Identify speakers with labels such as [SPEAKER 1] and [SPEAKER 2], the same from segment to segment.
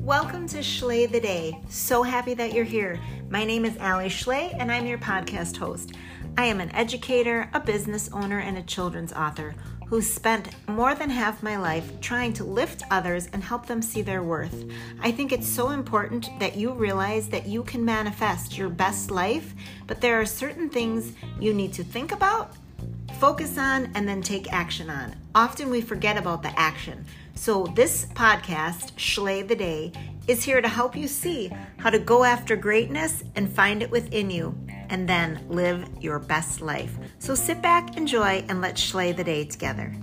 [SPEAKER 1] Welcome to Schley the Day. So happy that you're here. My name is Alli Schley, and I'm your podcast host. I am an educator, a business owner, and a children's author who spent more than half my life trying to lift others and help them see their worth. I think it's so important that you realize that you can manifest your best life, but there are certain things you need to think about, focus on, and then take action on. Often we forget about the action. So, this podcast, Schley the Day, is here to help you see how to go after greatness and find it within you and then live your best life. So sit back, enjoy, and let's Schley the day together.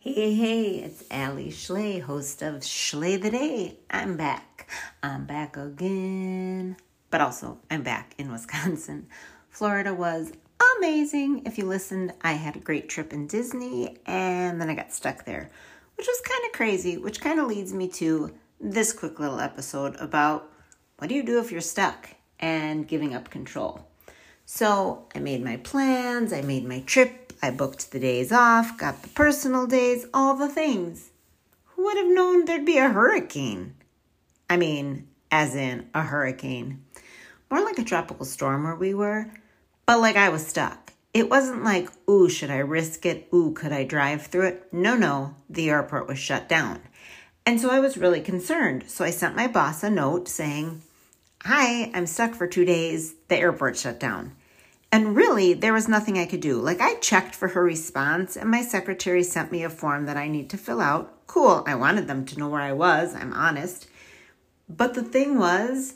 [SPEAKER 1] Hey, hey, it's Alli Schley, host of Schley the Day. I'm back. I'm back again. But also, I'm back in Wisconsin. Florida was amazing. If you listened, I had a great trip in Disney and then I got stuck there, which was kind of crazy, which kind of leads me to this quick little episode about what do you do if you're stuck and giving up control? So I made my plans, I made my trip, I booked the days off, got the personal days, all the things. Who would have known there'd be a hurricane? I mean, as in a hurricane. More like a tropical storm where we were, but like I was stuck. It wasn't like, ooh, should I risk it? Ooh, could I drive through it? No, no, the airport was shut down. And so I was really concerned. So I sent my boss a note saying, Hi, I'm stuck for two days. The airport shut down. And really, there was nothing I could do. Like, I checked for her response, and my secretary sent me a form that I need to fill out. Cool, I wanted them to know where I was, I'm honest. But the thing was,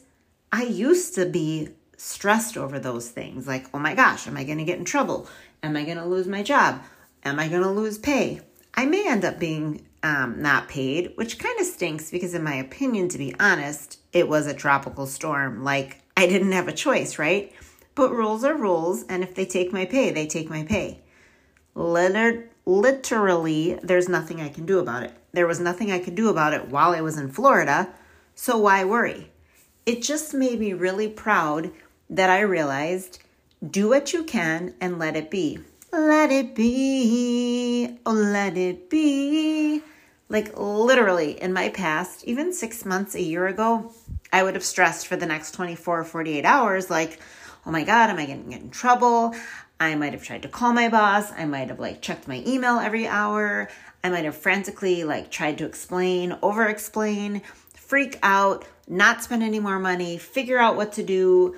[SPEAKER 1] I used to be stressed over those things. Like, oh my gosh, am I going to get in trouble? Am I going to lose my job? Am I going to lose pay? I may end up being um, not paid, which kind of stinks because, in my opinion, to be honest, it was a tropical storm. Like, I didn't have a choice, right? But rules are rules, and if they take my pay, they take my pay. Liter- literally, there's nothing I can do about it. There was nothing I could do about it while I was in Florida, so why worry? It just made me really proud that I realized do what you can and let it be. Let it be, oh, let it be. Like literally in my past, even six months, a year ago, I would have stressed for the next 24 or 48 hours, like, oh my God, am I to get in trouble? I might have tried to call my boss. I might have like checked my email every hour. I might have frantically like tried to explain, over explain, freak out, not spend any more money, figure out what to do,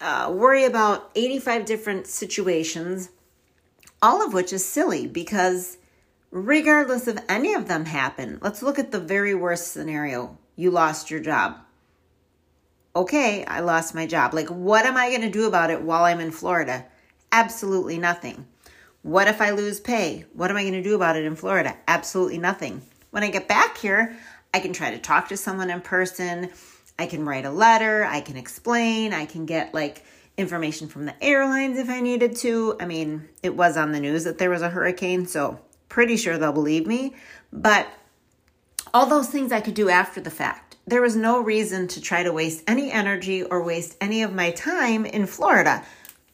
[SPEAKER 1] uh, worry about 85 different situations, all of which is silly because regardless of any of them happen. Let's look at the very worst scenario. You lost your job. Okay, I lost my job. Like, what am I going to do about it while I'm in Florida? Absolutely nothing. What if I lose pay? What am I going to do about it in Florida? Absolutely nothing. When I get back here, I can try to talk to someone in person. I can write a letter. I can explain. I can get like information from the airlines if I needed to. I mean, it was on the news that there was a hurricane, so pretty sure they'll believe me. But all those things I could do after the fact. There was no reason to try to waste any energy or waste any of my time in Florida.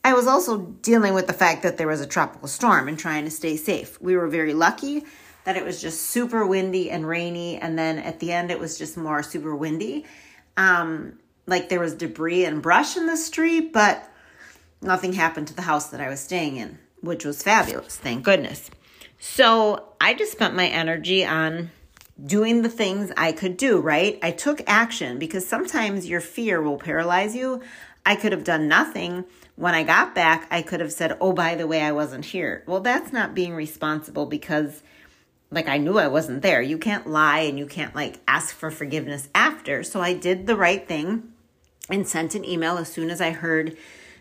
[SPEAKER 1] I was also dealing with the fact that there was a tropical storm and trying to stay safe. We were very lucky that it was just super windy and rainy, and then at the end, it was just more super windy. Um, like there was debris and brush in the street, but nothing happened to the house that I was staying in, which was fabulous. Thank goodness. So I just spent my energy on doing the things I could do, right? I took action because sometimes your fear will paralyze you. I could have done nothing. When I got back, I could have said, Oh, by the way, I wasn't here. Well, that's not being responsible because, like, I knew I wasn't there. You can't lie and you can't, like, ask for forgiveness after. So I did the right thing and sent an email as soon as I heard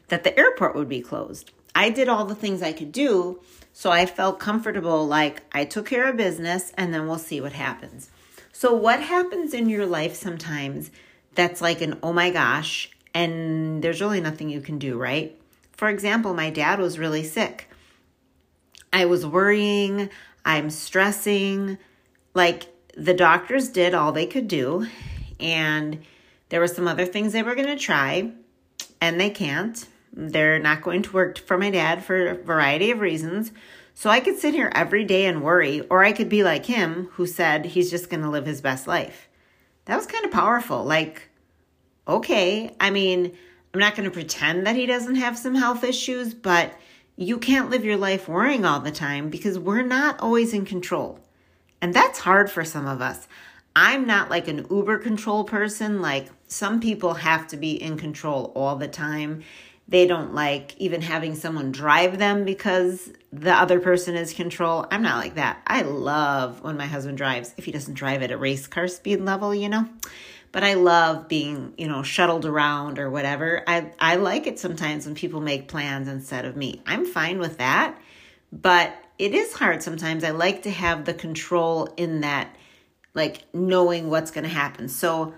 [SPEAKER 1] that the airport would be closed. I did all the things I could do so I felt comfortable, like I took care of business and then we'll see what happens. So, what happens in your life sometimes that's like an oh my gosh, and there's really nothing you can do, right? For example, my dad was really sick. I was worrying, I'm stressing. Like the doctors did all they could do, and there were some other things they were going to try, and they can't. They're not going to work for my dad for a variety of reasons. So I could sit here every day and worry, or I could be like him who said he's just going to live his best life. That was kind of powerful. Like, okay, I mean, I'm not going to pretend that he doesn't have some health issues, but you can't live your life worrying all the time because we're not always in control. And that's hard for some of us. I'm not like an uber control person. Like some people have to be in control all the time. They don't like even having someone drive them because the other person is control. I'm not like that. I love when my husband drives, if he doesn't drive at a race car speed level, you know. But I love being, you know, shuttled around or whatever. I I like it sometimes when people make plans instead of me. I'm fine with that. But it is hard sometimes. I like to have the control in that like knowing what's going to happen. So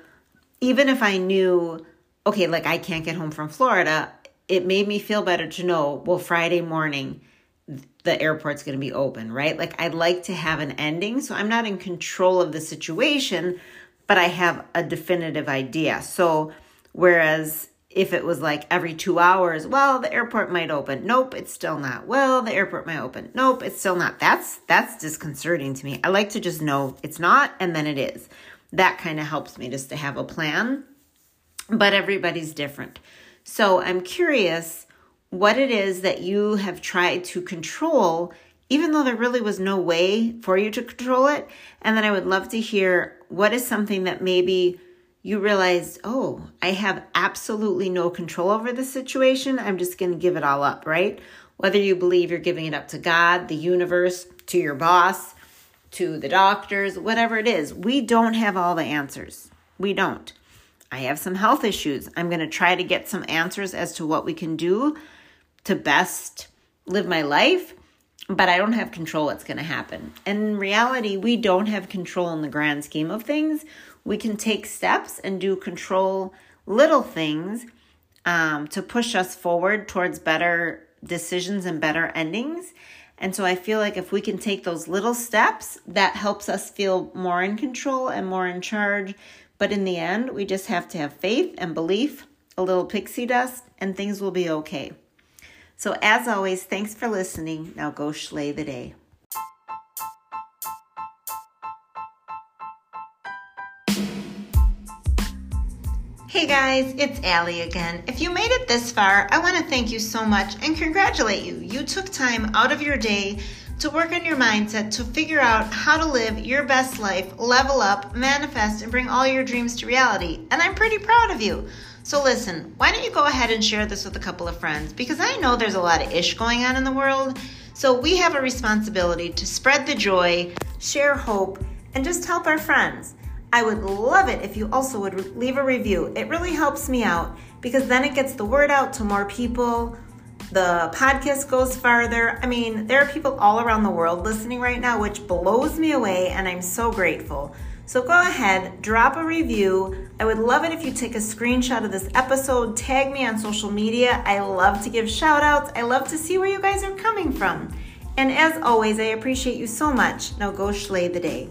[SPEAKER 1] even if I knew okay, like I can't get home from Florida, it made me feel better to know, well, Friday morning, the airport's going to be open, right? Like I'd like to have an ending. So I'm not in control of the situation, but I have a definitive idea. So whereas if it was like every two hours, well, the airport might open. Nope, it's still not. Well, the airport might open. Nope, it's still not. That's that's disconcerting to me. I like to just know it's not and then it is. That kind of helps me just to have a plan. But everybody's different. So I'm curious what it is that you have tried to control, even though there really was no way for you to control it. And then I would love to hear what is something that maybe you realized, oh, I have absolutely no control over the situation. I'm just going to give it all up, right? Whether you believe you're giving it up to God, the universe, to your boss, to the doctors, whatever it is, we don't have all the answers. We don't. I have some health issues. I'm going to try to get some answers as to what we can do to best live my life, but I don't have control what's going to happen. And in reality, we don't have control in the grand scheme of things. We can take steps and do control little things um, to push us forward towards better decisions and better endings. And so I feel like if we can take those little steps, that helps us feel more in control and more in charge but in the end, we just have to have faith and belief, a little pixie dust, and things will be okay. So, as always, thanks for listening. Now go Schley the day. Hey guys, it's Alli again. If you made it this far, I want to thank you so much and congratulate you. You took time out of your day to work on your mindset to figure out how to live your best life, level up, manifest, and bring all your dreams to reality. And I'm pretty proud of you. So, listen, why don't you go ahead and share this with a couple of friends? Because I know there's a lot of ish going on in the world. So, we have a responsibility to spread the joy, share hope, and just help our friends. I would love it if you also would leave a review. It really helps me out because then it gets the word out to more people the podcast goes farther. I mean, there are people all around the world listening right now, which blows me away, and I'm so grateful. So go ahead, drop a review. I would love it if you take a screenshot of this episode, tag me on social media. I love to give shout outs. I love to see where you guys are coming from. And as always, I appreciate you so much. Now go Schley the day.